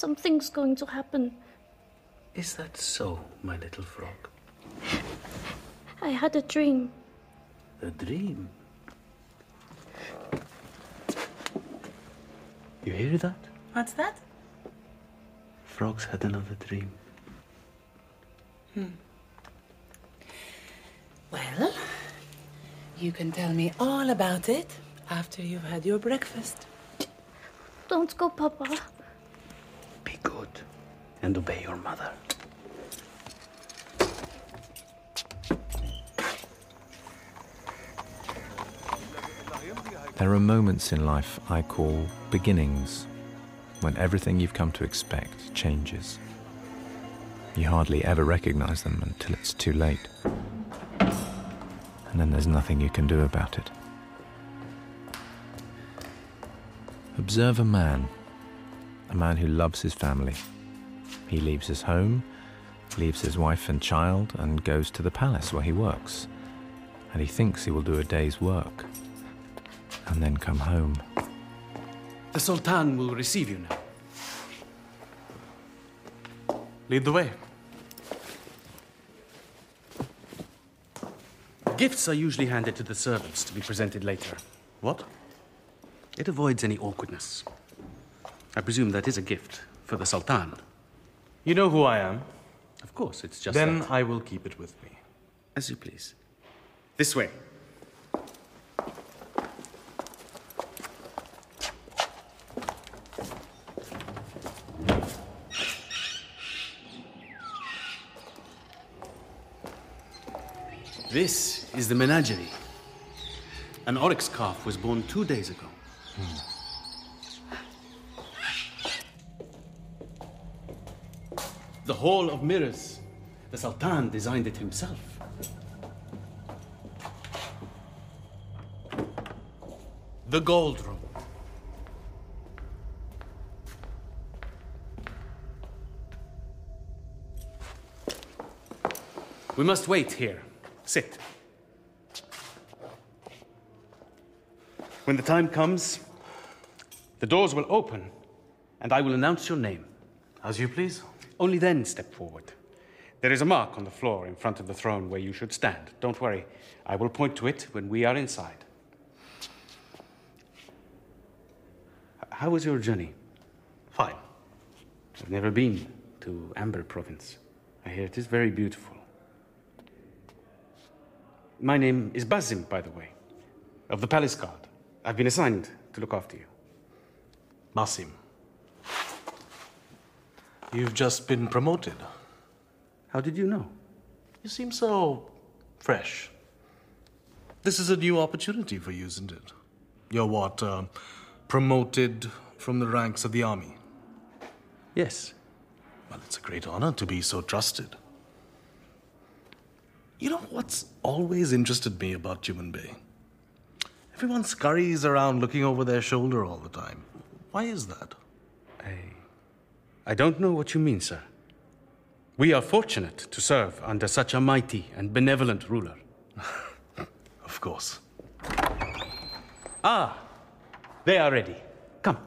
Something's going to happen. Is that so, my little frog? I had a dream. A dream? You hear that? What's that? Frogs had another dream. Hmm. Well, you can tell me all about it after you've had your breakfast. Don't go, Papa. And obey your mother. There are moments in life I call beginnings, when everything you've come to expect changes. You hardly ever recognize them until it's too late. And then there's nothing you can do about it. Observe a man, a man who loves his family. He leaves his home, leaves his wife and child, and goes to the palace where he works. And he thinks he will do a day's work, and then come home. The Sultan will receive you now. Lead the way. Gifts are usually handed to the servants to be presented later. What? It avoids any awkwardness. I presume that is a gift for the Sultan. You know who I am. Of course, it's just Then that. I will keep it with me. As you please. This way. This is the menagerie. An oryx calf was born two days ago. The Hall of Mirrors. The Sultan designed it himself. The Gold Room. We must wait here. Sit. When the time comes, the doors will open and I will announce your name. As you please. Only then step forward. There is a mark on the floor in front of the throne where you should stand. Don't worry, I will point to it when we are inside. How was your journey? Fine. I've never been to Amber province. I hear it is very beautiful. My name is Basim, by the way, of the Palace Guard. I've been assigned to look after you. Basim. You've just been promoted. How did you know? You seem so fresh. This is a new opportunity for you, isn't it? You're what? Uh, promoted from the ranks of the army? Yes. Well, it's a great honor to be so trusted. You know what's always interested me about Tumanbay? Everyone scurries around looking over their shoulder all the time. Why is that? I. I don't know what you mean, sir. We are fortunate to serve under such a mighty and benevolent ruler. of course. Ah, they are ready. Come.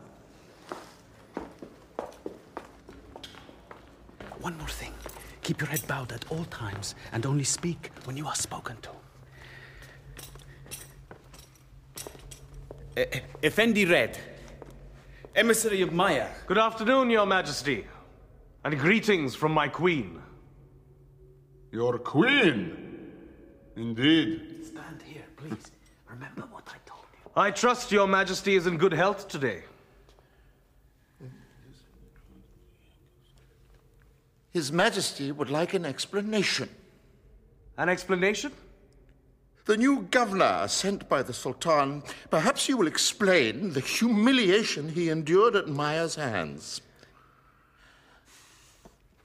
One more thing. Keep your head bowed at all times and only speak when you are spoken to. E- Effendi Red, emissary of Maya. Good afternoon, Your Majesty, and greetings from my queen. Your queen? Indeed. Stand here, please. Remember what I told you. I trust Your Majesty is in good health today. His Majesty would like an explanation. An explanation? The new governor sent by the Sultan, perhaps you will explain the humiliation he endured at Maya's hands.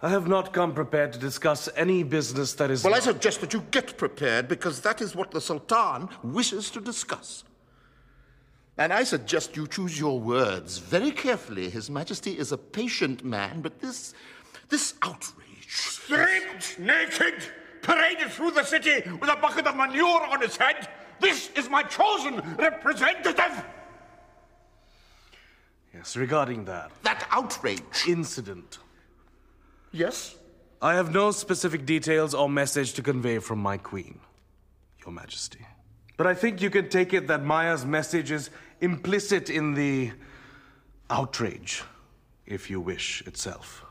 I have not come prepared to discuss any business that is. Well, I suggest that you get prepared because that is what the Sultan wishes to discuss. And I suggest you choose your words very carefully. His Majesty is a patient man, but this. this outrage. Stripped naked, paraded through the city with a bucket of manure on his head. This is my chosen representative. Yes, regarding that That outrage. incident. Yes? I have no specific details or message to convey from my queen, Your Majesty. But I think you can take it that Maya's message is implicit in the outrage, if you wish, itself.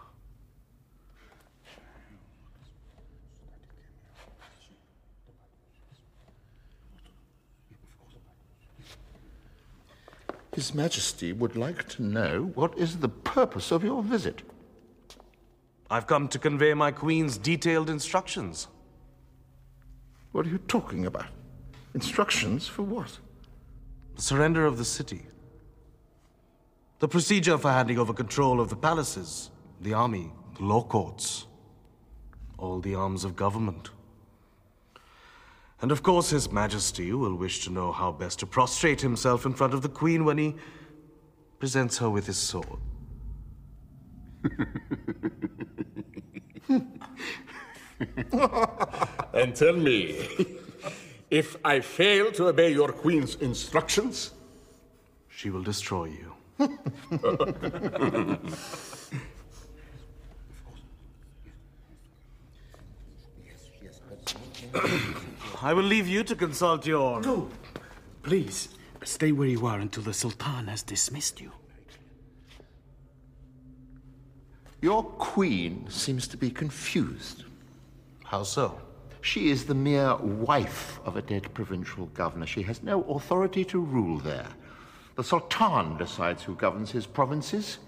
His Majesty would like to know what is the purpose of your visit. I've come to convey my queen's detailed instructions. What are you talking about? Instructions for what? The surrender of the city. The procedure for handing over control of the palaces, the army, the law courts, all the arms of government. And of course, His Majesty will wish to know how best to prostrate himself in front of the Queen when he presents her with his sword. And tell me, if I fail to obey your queen's instructions, She will destroy you. I will leave you to consult your. No. Please, stay where you are until the Sultan has dismissed you. Your queen seems to be confused. How so? She is the mere wife of a dead provincial governor. She has no authority to rule there. The Sultan decides who governs his provinces.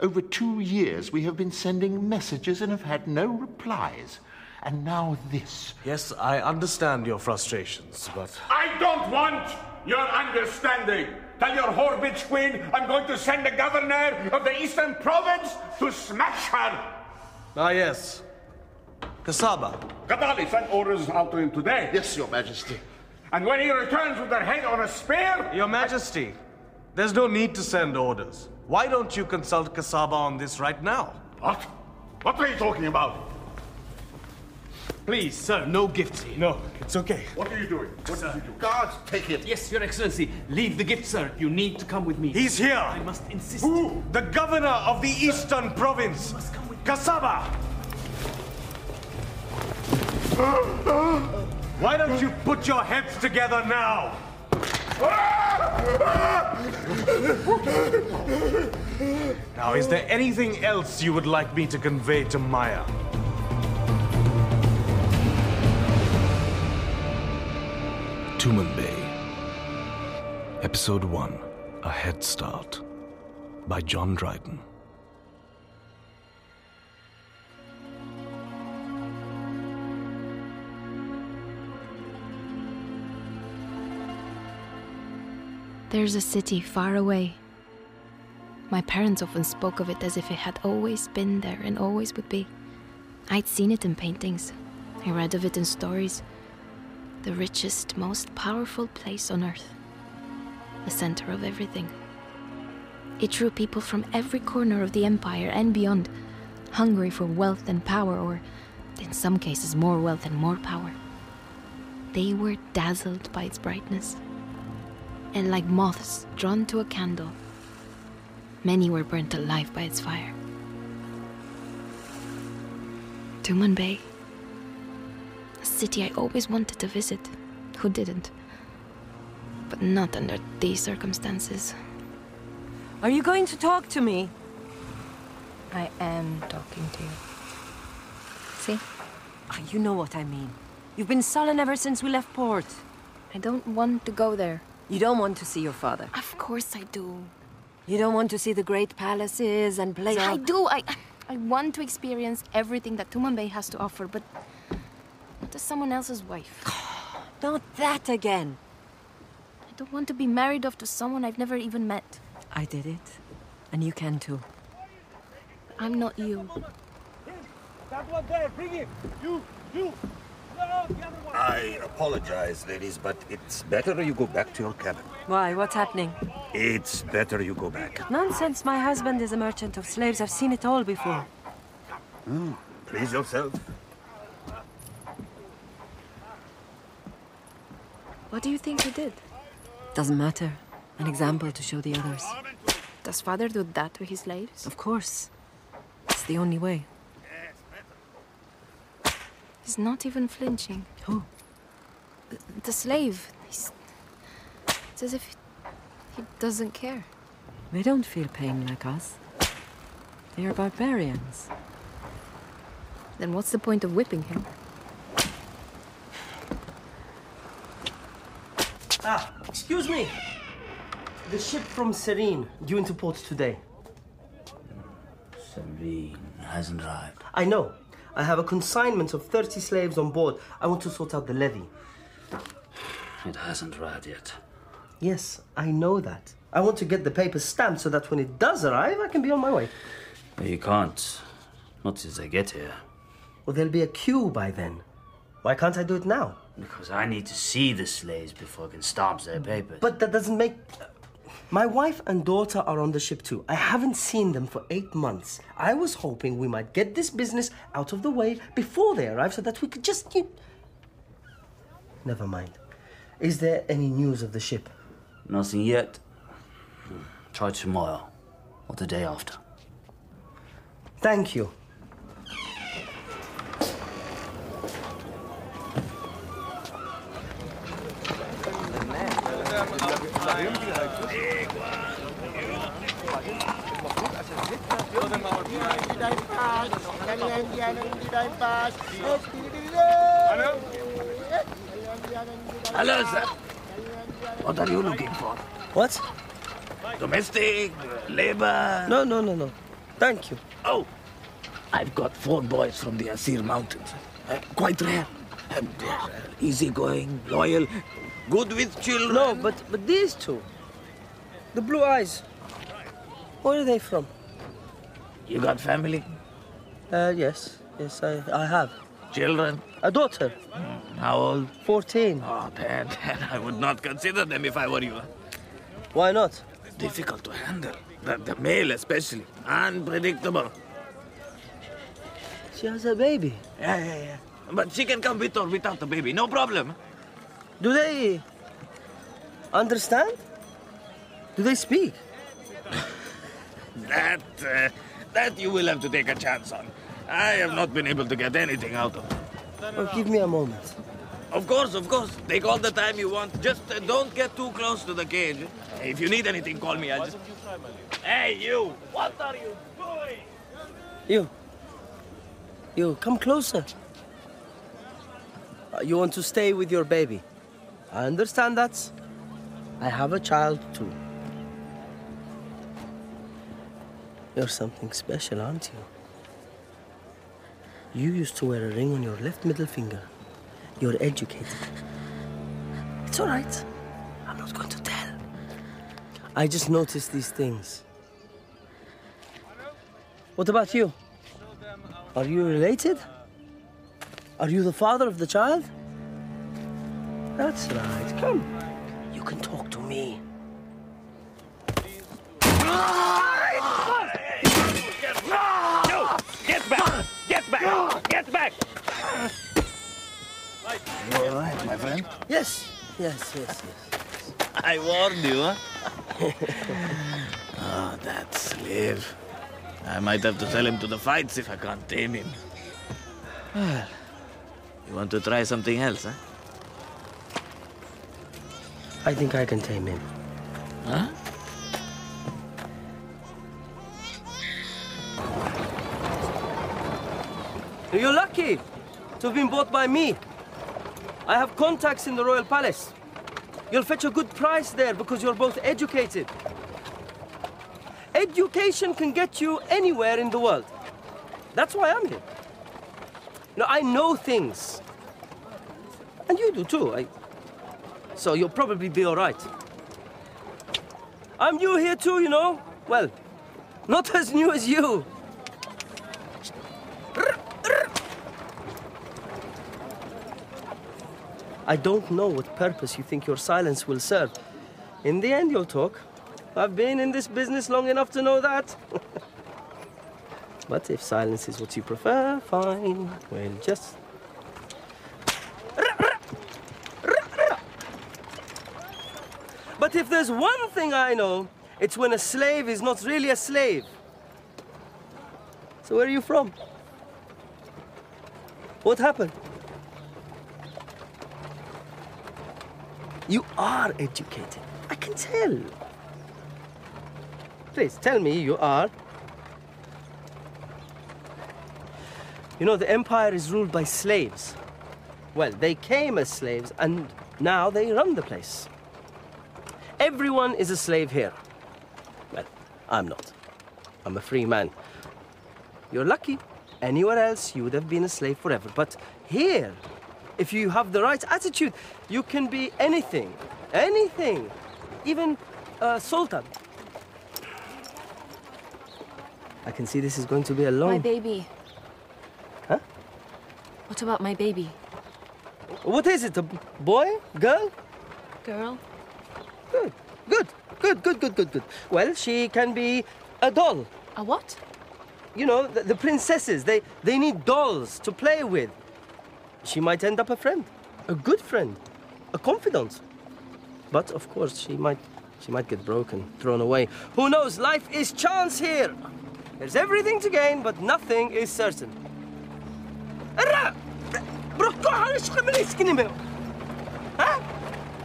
Over two years, we have been sending messages and have had no replies. And now this. Yes, I understand your frustrations, but. I don't want your understanding. Tell your whore bitch queen I'm going to send the governor of the eastern province to smash her. Ah, yes. Kasaba. Kadali sent orders out to him today. Yes, Your Majesty. And when he returns with their head on a spear, Your Majesty, there's no need to send orders. Why don't you consult Kasaba on this right now? what? What are you talking about? Please, sir, no gifts here. No, it's okay. What are you doing? What are you doing? Guards, take it. Yes, Your Excellency. Leave the gift, sir. You need to come with me. He's here. I must insist. Who? The governor of the eastern province. You must come with Kasaba. Why don't you put your heads together now? Now, is there anything else you would like me to convey to Maya? Tumanbay. Episode 1 A Head Start by John Dryden. There's a city far away. My parents often spoke of it as if it had always been there and always would be. I'd seen it in paintings, I read of it in stories. The richest, most powerful place on earth. The center of everything. It drew people from every corner of the empire and beyond, hungry for wealth and power, or in some cases, more wealth and more power. They were dazzled by its brightness and like moths drawn to a candle. Many were burnt alive by its fire. Tuman Bay, a city I always wanted to visit. Who didn't? But not under these circumstances. Are you going to talk to me? I am talking to you. See? Ah, You know what I mean. You've been sullen ever since we left port. I don't want to go there. You don't want to see your father. Of course I do. You don't want to see the great palaces and play. I do. I I want to experience everything that Tuman has to offer, but not as someone else's wife. Not that again. I don't want to be married off to someone I've never even met. I did it. And you can too. I'm not you. That one there, bring him. You, you. No, the other one. I apologize, ladies, but it's better you go back to your cabin. Why? What's happening? It's better you go back. Nonsense. My husband is a merchant of slaves. I've seen it all before. Hmm. Please yourself. What do you think he did? Doesn't matter. An example to show the others. Does father do that to his slaves? Of course. It's the only way. He's not even flinching. Who? The, the slave. He's. It's as if he doesn't care. They don't feel pain like us. They are barbarians. Then what's the point of whipping him? Ah, excuse me. The ship from Serene due into port today. Serene hasn't arrived. I know. I have a consignment of 30 slaves on board. I want to sort out the levy. It hasn't arrived yet. Yes, I know that. I want to get the paper stamped so that when it does arrive, I can be on my way. You can't. Not since they get here. Well, there'll be a queue by then. Why can't I do it now? Because I need to see the slaves before I can stamp their papers. But that doesn't make. My wife and daughter are on the ship too. I haven't seen them for eight months. I was hoping we might get this business out of the way before they arrive so that we could just. You... Never mind. Is there any news of the ship? Nothing yet. Try tomorrow or the day after. Thank you. Hello, sir. What are you looking for? What? Domestic, labor? No, no, no, no. Thank you. Oh, I've got four boys from the Asir Mountains. Uh, quite rare. And uh, easygoing, loyal, good with children. No, but but these two, the blue eyes. Where are they from? You got family? Uh, yes, yes, I, I have. Children? A daughter. How old? Fourteen. Oh, then, then I would not consider them if I were you. Why not? Difficult to handle. The, the male especially. Unpredictable. She has a baby. Yeah, yeah, yeah. But she can come with or without the baby, no problem. Do they understand? Do they speak? That, uh, that you will have to take a chance on. I have not been able to get anything out of them. Well, give me a moment. Of course, of course. Take all the time you want. Just uh, don't get too close to the cage. If you need anything, call me. I'll just... Hey, you! What are you doing? You. You, come closer. Uh, You want to stay with your baby. I understand that. I have a child too. You're something special, aren't you? You used to wear a ring on your left middle finger. You're educated. It's all right. I'm not going to tell. I just noticed these things. What about you? Are you related? Are you the father of the child? That's right. Come. You can talk to me. No! Get back! Get back! Get back! You all right, my friend? Yes, yes, yes, yes. I warned you, huh? Ah, oh, that slave. I might have to sell him to the fights if I can't tame him. Well, you want to try something else, huh? I think I can tame him. Huh? You're lucky to have been bought by me. I have contacts in the royal palace. You'll fetch a good price there because you're both educated. Education can get you anywhere in the world. That's why I'm here. No, I know things. And you do too. I... So you'll probably be all right. I'm new here too, you know. Well, not as new as you. I don't know what purpose you think your silence will serve. In the end, you'll talk. I've been in this business long enough to know that. but if silence is what you prefer, fine. We'll just. But if there's one thing I know, It's when a slave is not really a slave. So where are you from? What happened? You are educated. I can tell. Please tell me you are. You know, the empire is ruled by slaves. Well, they came as slaves and now they run the place. Everyone is a slave here. Well, I'm not. I'm a free man. You're lucky. Anywhere else, you would have been a slave forever. But here, if you have the right attitude, you can be anything. Anything. Even a sultan. I can see this is going to be a long. My baby. Huh? What about my baby? What is it? A boy? Girl? Girl? Good. Good. Good, good, good, good, good. Well, she can be a doll. A what? You know, the, the princesses, they, they need dolls to play with she might end up a friend, a good friend, a confidant. But of course, she might, she might get broken, thrown away. Who knows? Life is chance here. There's everything to gain, but nothing is certain. Bırak?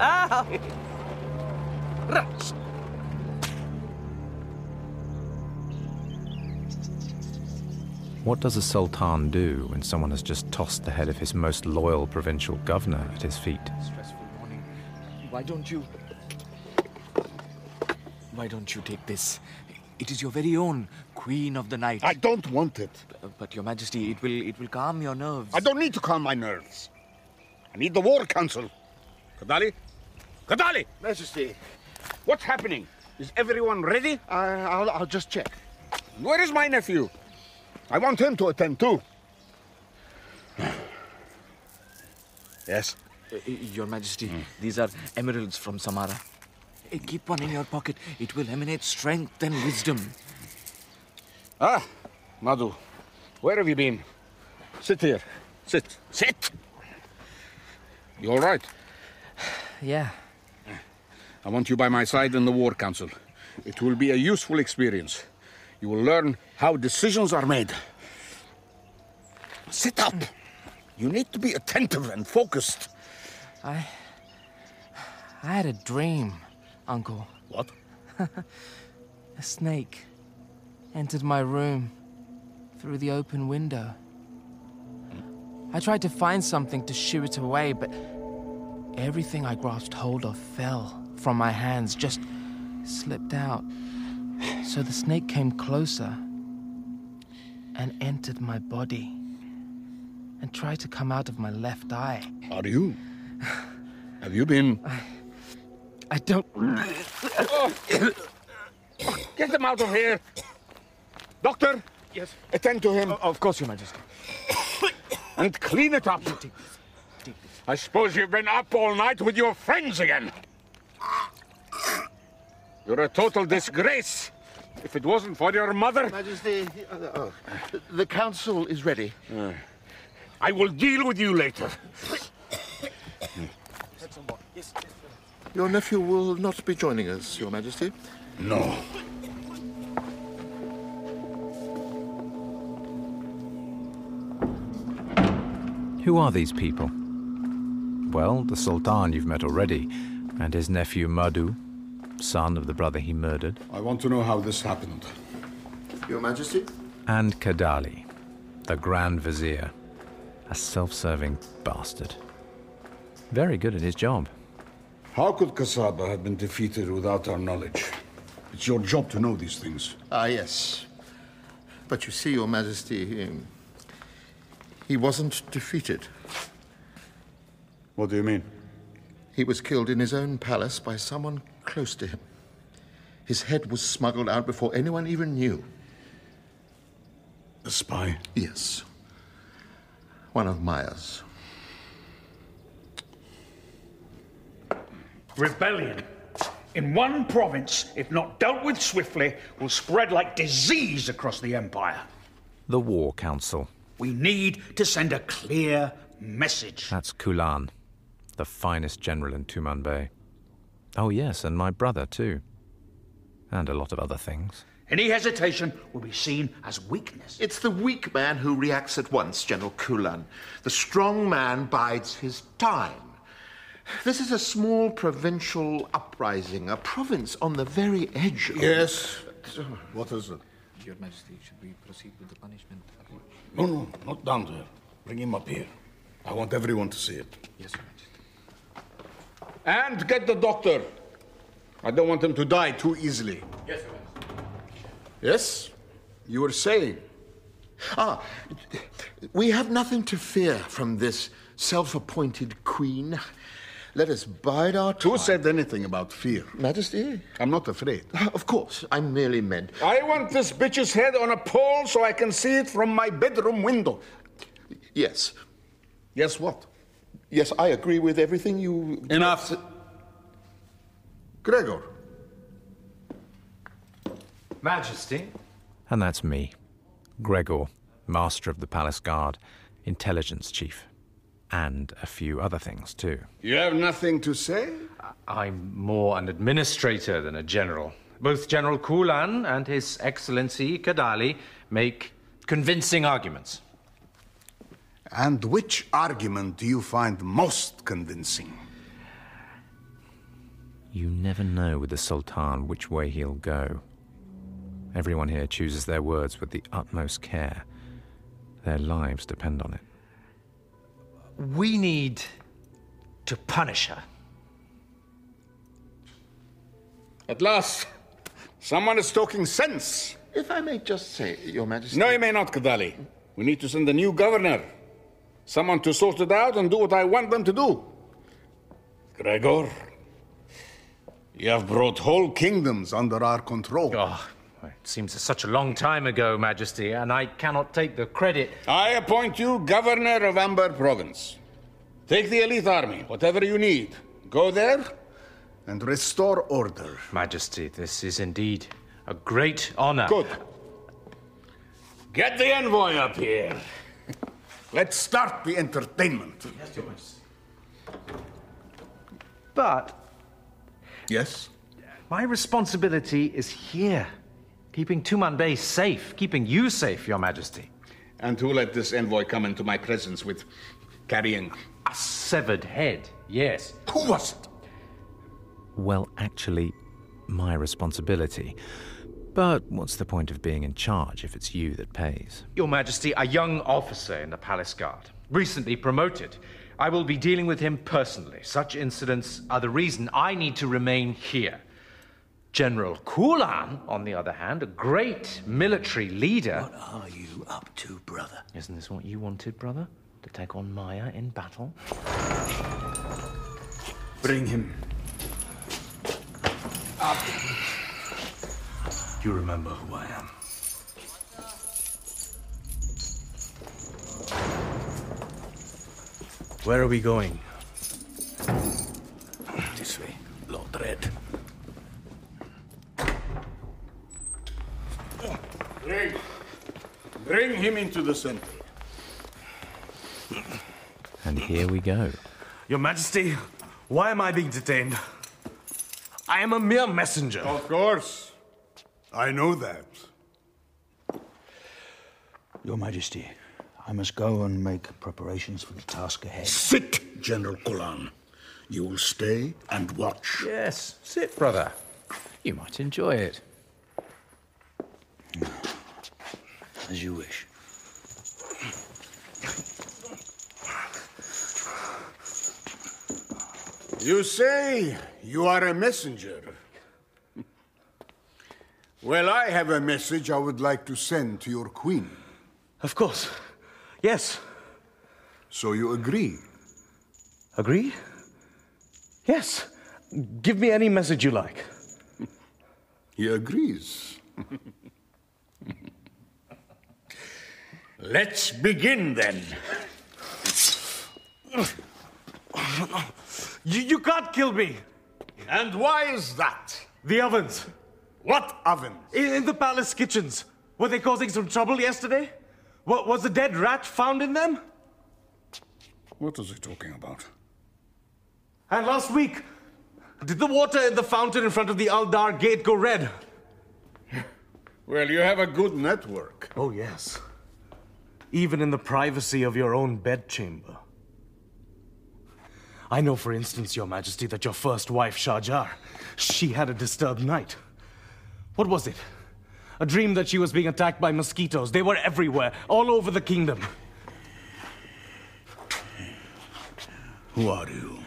Ah. What does a sultan do when someone has just tossed the head of his most loyal provincial governor at his feet? Stressful morning. Why don't you. Why don't you take this? It is your very own Queen of the Night. I don't want it. Uh, But, Your Majesty, it will it will calm your nerves. I don't need to calm my nerves. I need the War Council. Kadali? Kadali! Majesty. What's happening? Is everyone ready? I, I'll, I'll just check. Where is my nephew? I want him to attend too. Yes? Uh, uh, Your Majesty, these are emeralds from Samara. Uh, Keep one in your pocket. It will emanate strength and wisdom. Ah, Madhu, where have you been? Sit here. Sit. Sit! You all right? Yeah. I want you by my side in the War Council. It will be a useful experience. You will learn how decisions are made. Sit up. You need to be attentive and focused. I. I had a dream, Uncle. What? A snake entered my room through the open window. I tried to find something to shoo it away, but everything I grasped hold of fell from my hands, just slipped out. So the snake came closer and entered my body and try to come out of my left eye. Are you? Have you been. I don't. Oh. Get him out of here! Doctor! Yes. Attend to him. Of course, Your Majesty. And clean it up. I suppose you've been up all night with your friends again. You're a total disgrace. If it wasn't for your mother. Majesty, uh, uh, the council is ready. I will deal with you later. Your nephew will not be joining us, Your Majesty. No. Who are these people? Well, the Sultan you've met already, and his nephew Madhu, son of the brother he murdered, I want to know how this happened. Your Majesty? and Kadali, the Grand Vizier, a self serving bastard. Very good at his job. How could Kasaba have been defeated without our knowledge? It's your job to know these things. Ah, yes. But you see, Your Majesty, he, he wasn't defeated. What do you mean? He was killed in his own palace by someone close to him. His head was smuggled out before anyone even knew. A spy? Yes. One of Maya's. Rebellion in one province, if not dealt with swiftly, will spread like disease across the Empire. The War Council. We need to send a clear message. That's Kulan, the finest general in Tuman Bay. Oh, yes, and my brother, too. And a lot of other things. Any hesitation will be seen as weakness. It's the weak man who reacts at once, General Kulan. The strong man bides his time. This is a small provincial uprising, a province on the very edge of... Yes. Uh, what is it? Your Majesty, should we proceed with the punishment? No, no, not down there. Bring him up here. I want everyone to see it. Yes, Your Majesty. And get the doctor. I don't want him to die too easily. Yes, Your Majesty. Yes? You were saying? Ah, we have nothing to fear from this self-appointed queen. Let us bide our time. Who said anything about fear? Majesty? I'm not afraid. Of course, I merely meant... I want this bitch's head on a pole so I can see it from my bedroom window. Yes. Yes, what? Yes, I agree with everything you... Enough. Gregor. Majesty. And that's me, Gregor, Master of the Palace Guard, Intelligence Chief, and a few other things too. You have nothing to say? I'm more an administrator than a general. Both General Kulan and His Excellency Kadali make convincing arguments. And which argument do you find most convincing? You never know with the Sultan which way he'll go. Everyone here chooses their words with the utmost care. Their lives depend on it. We need to punish her. At last, someone is talking sense. If I may just say, Your Majesty... No, you may not, Kadali. We need to send a new governor. Someone to sort it out and do what I want them to do. Gregor, you have brought whole kingdoms under our control. Oh, it seems such a long time ago, Majesty, and I cannot take the credit. I appoint you governor of Amber Province. Take the elite army, whatever you need. Go there and restore order. Majesty, this is indeed a great honor. Good. Get the envoy up here. Let's start the entertainment. Yes, Your Majesty. But. Yes? My responsibility is here. Keeping Tuman Bay safe, keeping you safe, Your Majesty. And who let this envoy come into my presence with carrying a severed head? Yes. Who was it? Well, actually, my responsibility. But what's the point of being in charge if it's you that pays? Your Majesty, a young officer in the Palace Guard, recently promoted. I will be dealing with him personally. Such incidents are the reason I need to remain here. General Kulan, on the other hand, a great military leader. What are you up to, brother? Isn't this what you wanted, brother? To take on Maya in battle? Bring him. Up. You remember who I am? Where are we going? This way, Lord Red. Bring. Bring him into the center. And here we go. Your Majesty, why am I being detained? I am a mere messenger. Of course. I know that. Your Majesty, I must go and make preparations for the task ahead. Sit, General Kulan. You will stay and watch. Yes, sit, brother. You might enjoy it. As you wish. You say you are a messenger. Well, I have a message I would like to send to your queen. Of course. Yes. So you agree? Agree? Yes. Give me any message you like. He agrees. Let's begin then. You, you can't kill me. And why is that? The ovens. What ovens? In, in the palace kitchens. Were they causing some trouble yesterday? What, was a dead rat found in them? What is he talking about? And last week, did the water in the fountain in front of the Aldar gate go red? Well, you have a good network. Oh, yes. Even in the privacy of your own bedchamber. I know, for instance, Your Majesty, that your first wife, Shahjar, she had a disturbed night. What was it? A dream that she was being attacked by mosquitoes. They were everywhere, all over the kingdom. Who are you?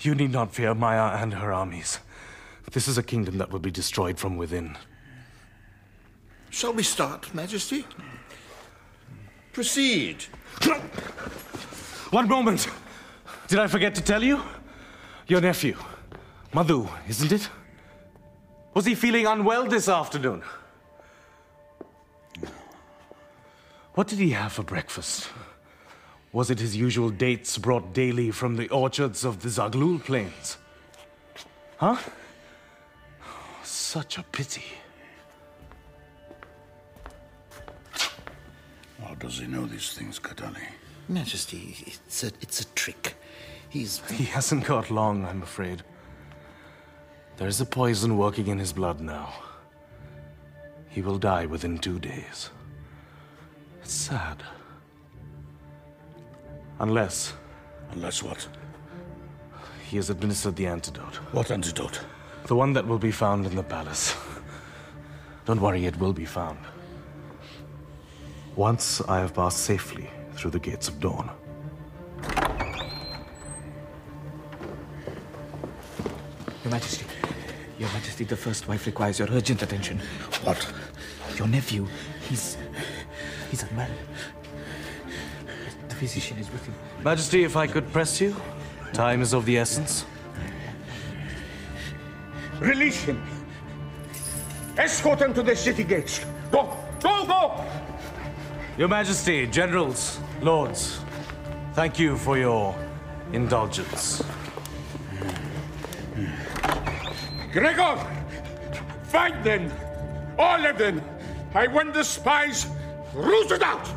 You need not fear Maya and her armies. This is a kingdom that will be destroyed from within. Shall we start, Majesty? Proceed. One moment! Did I forget to tell you? Your nephew, Madhu, isn't it? Was he feeling unwell this afternoon? What did he have for breakfast? Was it his usual dates brought daily from the orchards of the Zaglul plains? Huh? Such a pity. Does he know these things, Kadali? Majesty, it's a, it's a trick. He's. He hasn't got long, I'm afraid. There's a poison working in his blood now. He will die within two days. It's sad. Unless. Unless what? He has administered the antidote. What antidote? The one that will be found in the palace. Don't worry, it will be found. Once I have passed safely through the gates of dawn. Your Majesty, Your Majesty, the first wife requires your urgent attention. What? Your nephew, he's. he's unwell. The physician is with him. Majesty, if I could press you? Time is of the essence. Release him. Escort him to the city gates. Go, go, go! Your Majesty, generals, lords, thank you for your indulgence. Gregor! Find them! All of them! I want the spies rooted out!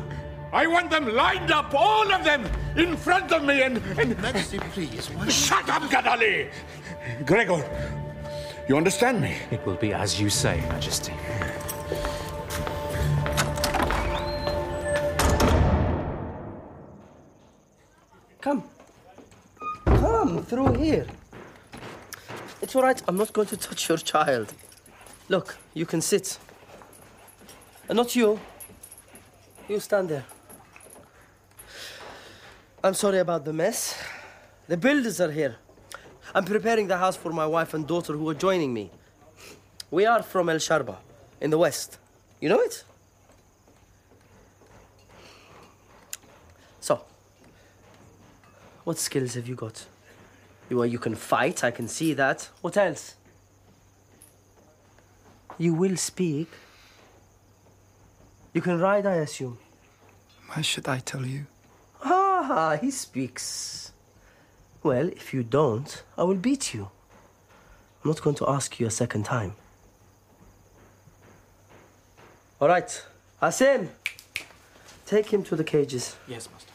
I want them lined up, all of them, in front of me and. and... Majesty, please. Why... Shut up, Kadali! Gregor, you understand me? It will be as you say, Majesty. Come. Come through here. It's all right. I'm not going to touch your child. Look, you can sit. And not you. You stand there. I'm sorry about the mess. The builders are here. I'm preparing the house for my wife and daughter who are joining me. We are from El Sharba, in the west. You know it? So, what skills have you got? You, well, you can fight, I can see that. What else? You will speak. You can ride, I assume. Why should I tell you? Ah, he speaks. Well, if you don't, I will beat you. I'm not going to ask you a second time. All right, Asim, take him to the cages. Yes, Master.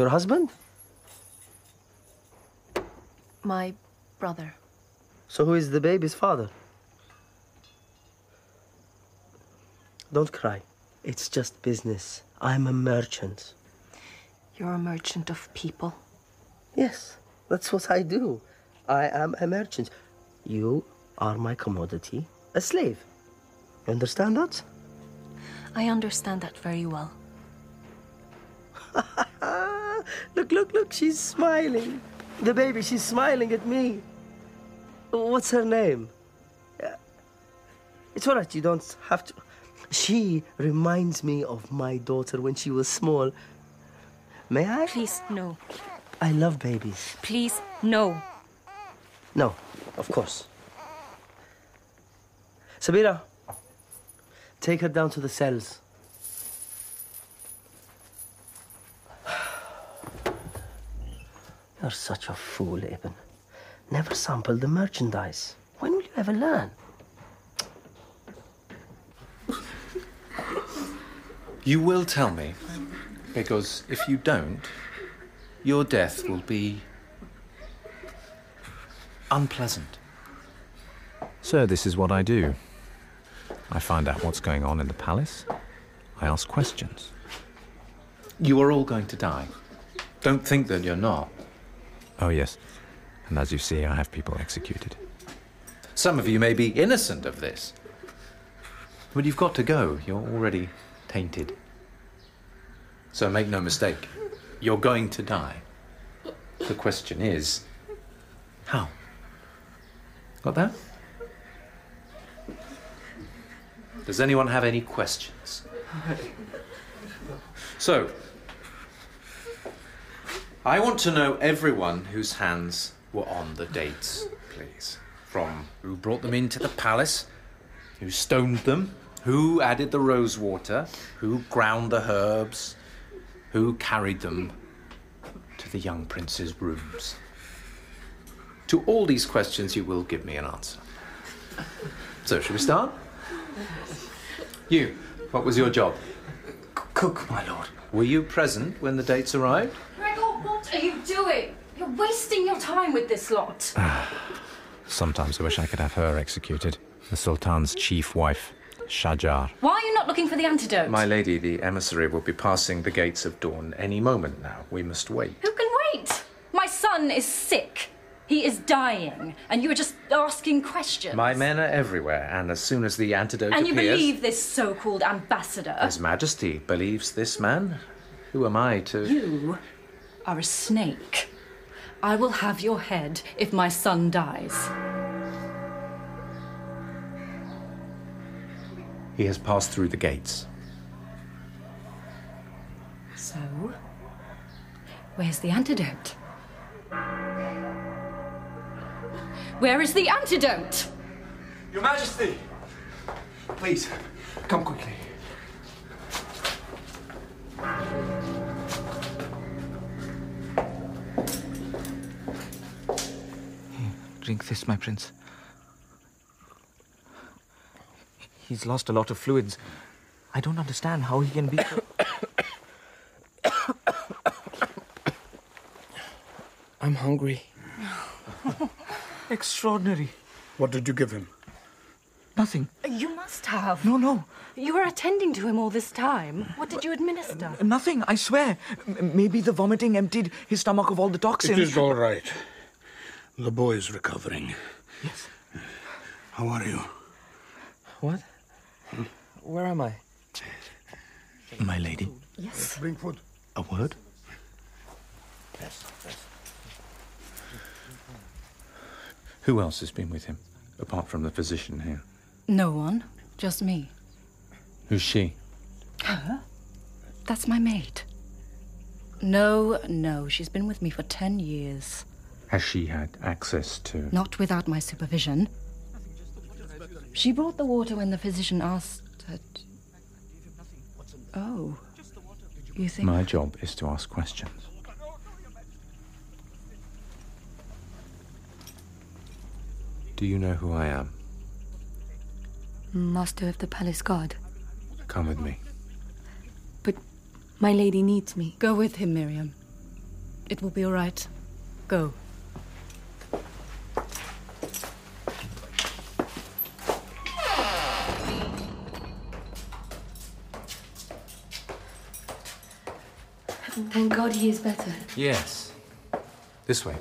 Your husband? My brother. So who is the baby's father? Don't cry. It's just business. I'm a merchant. You're a merchant of people. Yes, that's what I do. I am a merchant. You are my commodity, a slave. You understand that? I understand that very well. look, look, look, she's smiling. The baby, she's smiling at me. What's her name? It's all right, you don't have to. She reminds me of my daughter when she was small. May I? Please, no. I love babies. Please, no. No, of course. Sabira, take her down to the cells. You're such a fool, Ibn. Never sample the merchandise. When will you ever learn? You will tell me, because if you don't, your death will be unpleasant. So, this is what I do I find out what's going on in the palace, I ask questions. You are all going to die. Don't think that you're not. Oh, yes. And as you see, I have people executed. Some of you may be innocent of this. But you've got to go. You're already tainted. So make no mistake, you're going to die. The question is how? Got that? Does anyone have any questions? So, I want to know everyone whose hands were on the dates, please. From who brought them into the palace, who stoned them, who added the rose water, who ground the herbs, who carried them to the young prince's rooms. To all these questions, you will give me an answer. So, shall we start? You, what was your job? Cook, my lord. Were you present when the dates arrived? Gregor, what are you doing? You're wasting your time with this lot. Sometimes I wish I could have her executed. The Sultan's chief wife, Shajar. Why are you not looking for the antidote? My lady, the emissary will be passing the gates of dawn any moment now. We must wait. Who can wait? My son is sick. He is dying, and you are just asking questions. My men are everywhere, and as soon as the antidote and you appears, believe this so-called ambassador? His Majesty believes this man. Who am I to? You are a snake. I will have your head if my son dies. He has passed through the gates. So, where's the antidote? Where is the antidote? Your Majesty! Please, come quickly. Drink this, my prince. He's lost a lot of fluids. I don't understand how he can be. I'm hungry. Extraordinary. What did you give him? Nothing. You must have. No, no. You were attending to him all this time. What did you administer? Nothing, I swear. M- maybe the vomiting emptied his stomach of all the toxins. It is all right. The boy is recovering. Yes. How are you? What? Where am I? My lady. Yes. Bring food. A word? Yes, yes. Who else has been with him, apart from the physician here? No one. Just me. Who's she? Her? That's my maid. No, no. She's been with me for ten years. Has she had access to? Not without my supervision. She brought the water when the physician asked her. To... Oh. You think. My job is to ask questions. Do you know who I am? Master of the palace guard. Come with me. But my lady needs me. Go with him, Miriam. It will be all right. Go. Thank God he is better. Yes. This way.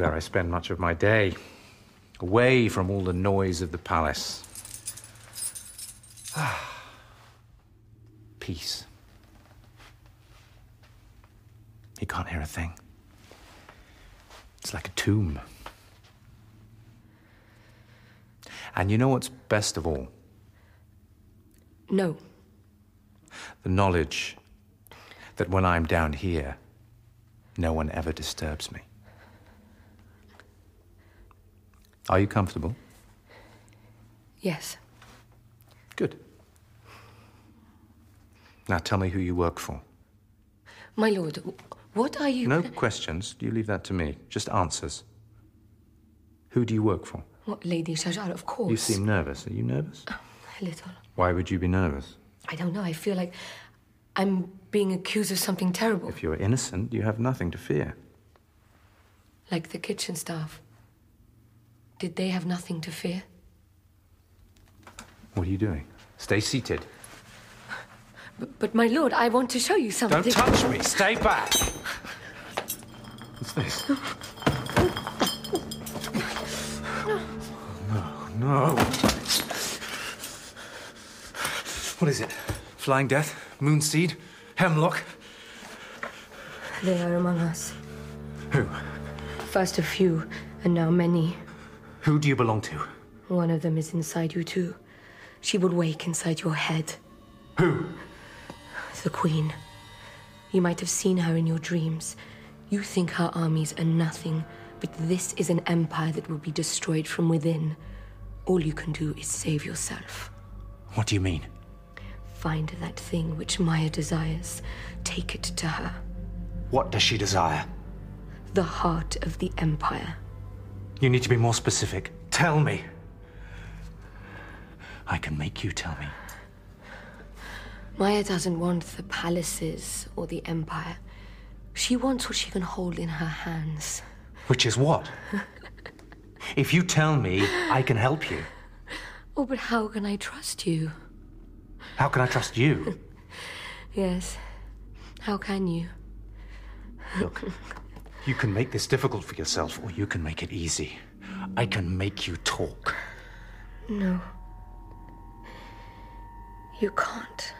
Where I spend much of my day, away from all the noise of the palace. Peace. You can't hear a thing. It's like a tomb. And you know what's best of all? No. The knowledge that when I'm down here, no one ever disturbs me. Are you comfortable? Yes. Good. Now tell me who you work for. My lord, what are you. No questions. You leave that to me. Just answers. Who do you work for? What, Lady Shajar, of course. You seem nervous. Are you nervous? A little. Why would you be nervous? I don't know. I feel like I'm being accused of something terrible. If you're innocent, you have nothing to fear. Like the kitchen staff. Did they have nothing to fear? What are you doing? Stay seated. But, but my lord, I want to show you something. Don't touch me. Stay back. What's this? No, no. What is it? Flying Death? Moonseed? Hemlock? They are among us. Who? First a few, and now many. Who do you belong to? One of them is inside you, too. She would wake inside your head. Who? The Queen. You might have seen her in your dreams. You think her armies are nothing, but this is an empire that will be destroyed from within. All you can do is save yourself. What do you mean? Find that thing which Maya desires. Take it to her. What does she desire? The heart of the empire. You need to be more specific. Tell me. I can make you tell me. Maya doesn't want the palaces or the empire. She wants what she can hold in her hands. Which is what? if you tell me, I can help you. Oh, but how can I trust you? How can I trust you? Yes. How can you? Look, you can make this difficult for yourself, or you can make it easy. I can make you talk. No. You can't.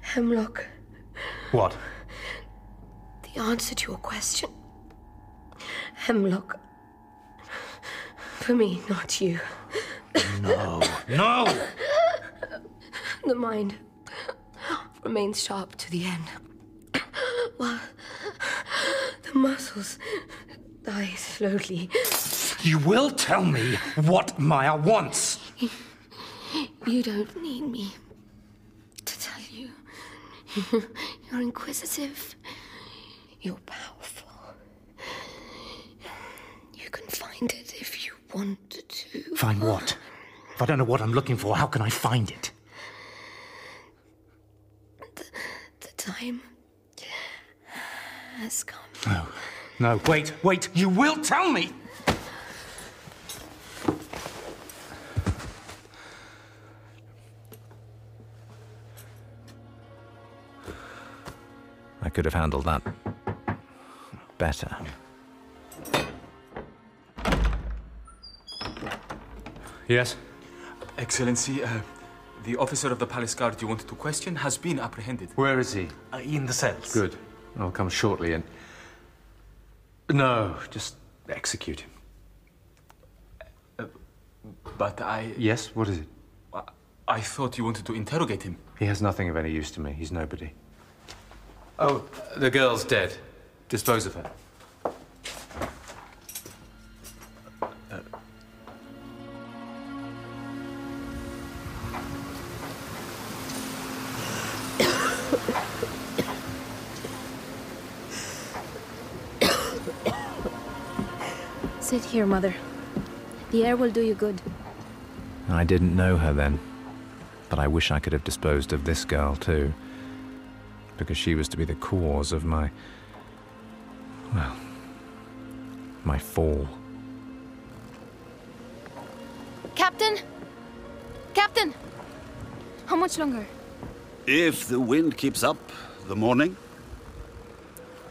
Hemlock, What? the answer to your question. Hemlock. For me, not you. No. No! The mind remains sharp to the end. While the muscles die slowly. You will tell me what Maya wants. You don't need me to tell you. You're inquisitive. You're powerful. You can find it if you want to. Find what? If I don't know what I'm looking for, how can I find it? The time has come. No. No, wait, wait. You will tell me! I could have handled that better. Yes? Excellency, uh, the officer of the palace guard you wanted to question has been apprehended. Where is he? Uh, in the cells. Good. I'll come shortly and. No, just execute him. But I. Yes? What is it? I thought you wanted to interrogate him. He has nothing of any use to me. He's nobody. Oh, the girl's dead. Dispose of her. Sit Mother. The air will do you good. I didn't know her then, but I wish I could have disposed of this girl too. Because she was to be the cause of my. well. my fall. Captain! Captain! How much longer? If the wind keeps up the morning.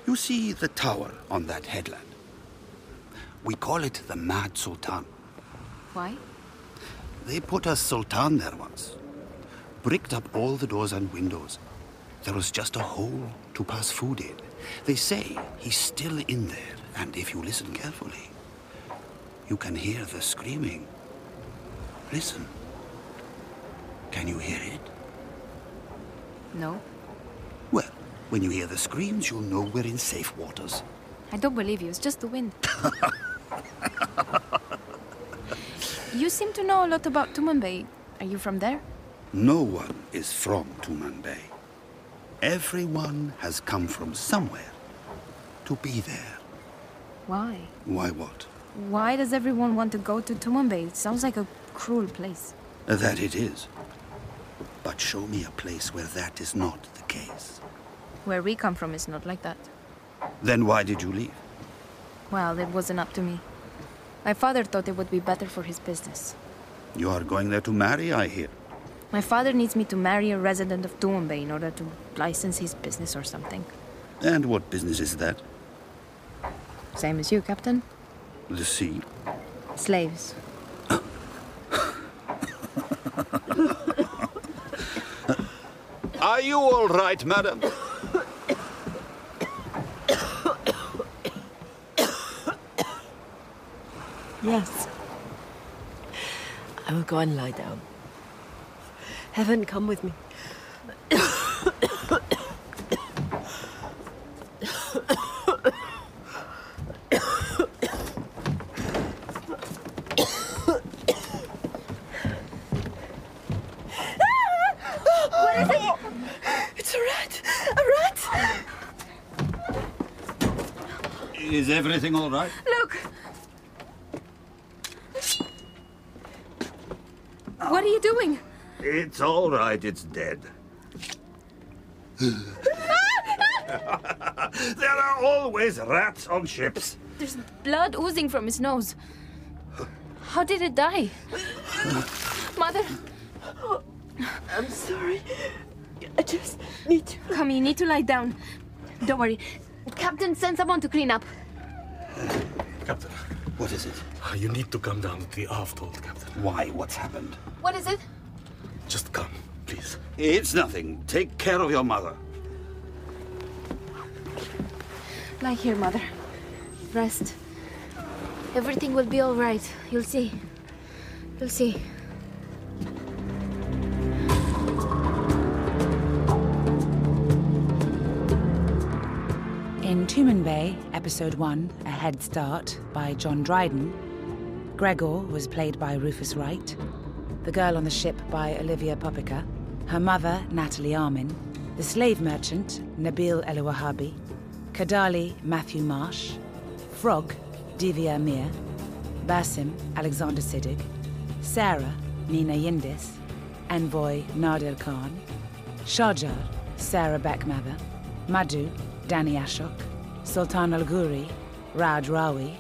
You see the tower on that headland? We call it the Mad Sultan. Why? They put a sultan there once. Bricked up all the doors and windows. There was just a hole to pass food in. They say he's still in there, and if you listen carefully, you can hear the screaming. Listen. Can you hear it? No. Well, when you hear the screams, you'll know we're in safe waters. I don't believe you. It's just the wind. You seem to know a lot about Tumanbay. Are you from there? No one is from Tumanbay. Everyone has come from somewhere to be there. Why? Why what? Why does everyone want to go to Tumanbay? It sounds like a cruel place. That it is. But show me a place where that is not the case. Where we come from is not like that. Then why did you leave? Well, it wasn't up to me. My father thought it would be better for his business. You are going there to marry, I hear. My father needs me to marry a resident of Tumanbay in order to license his business or something. And what business is that? Same as you, Captain. The sea. Slaves. Are you all right, madam? Yes. I will go and lie down. Heaven, come with me. What is it? It's a rat! A rat! Is everything all right? Look! What are you doing? It's all right, it's dead. there are always rats on ships. There's blood oozing from his nose. How did it die? Mother! I'm sorry. I just need to. Come, you need to lie down. Don't worry. Captain, send someone to clean up. Captain. What is it? You need to come down to the aft hold, Captain. Why? What's happened? What is it? Just come, please. It's nothing. Take care of your mother. Lie here, Mother. Rest. Everything will be all right. You'll see. You'll see. In Tumanbay, Episode 1, A Head Start, by John Dryden, Gregor was played by Rufus Wright, the girl on the ship by Olivia Popica, her mother, Natalie Armin, the slave merchant, Nabil Elouahabi, Kadali, Matthew Marsh, Frog, Divya Mir, Basim, Alexander Siddig, Sarah, Nina Yndis, Envoy, Nadir Khan, Shajar, Sarah Beck Mather, Madhu, Danny Ashok, Sultan Al Ghuri, Raad Rawi,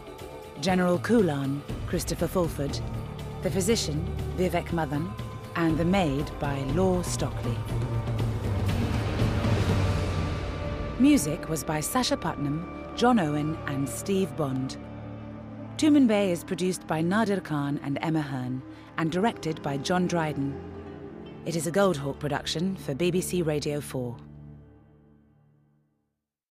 General Qulan, Christopher Fulford, the physician, Vivek Madan, and the maid by Law Stockley. Music was by Sasha Putnam, John Owen, and Steve Bond. Tumanbay is produced by Nadir Khan and Emma Hearn and directed by John Dryden. It is a Goldhawk production for BBC Radio 4.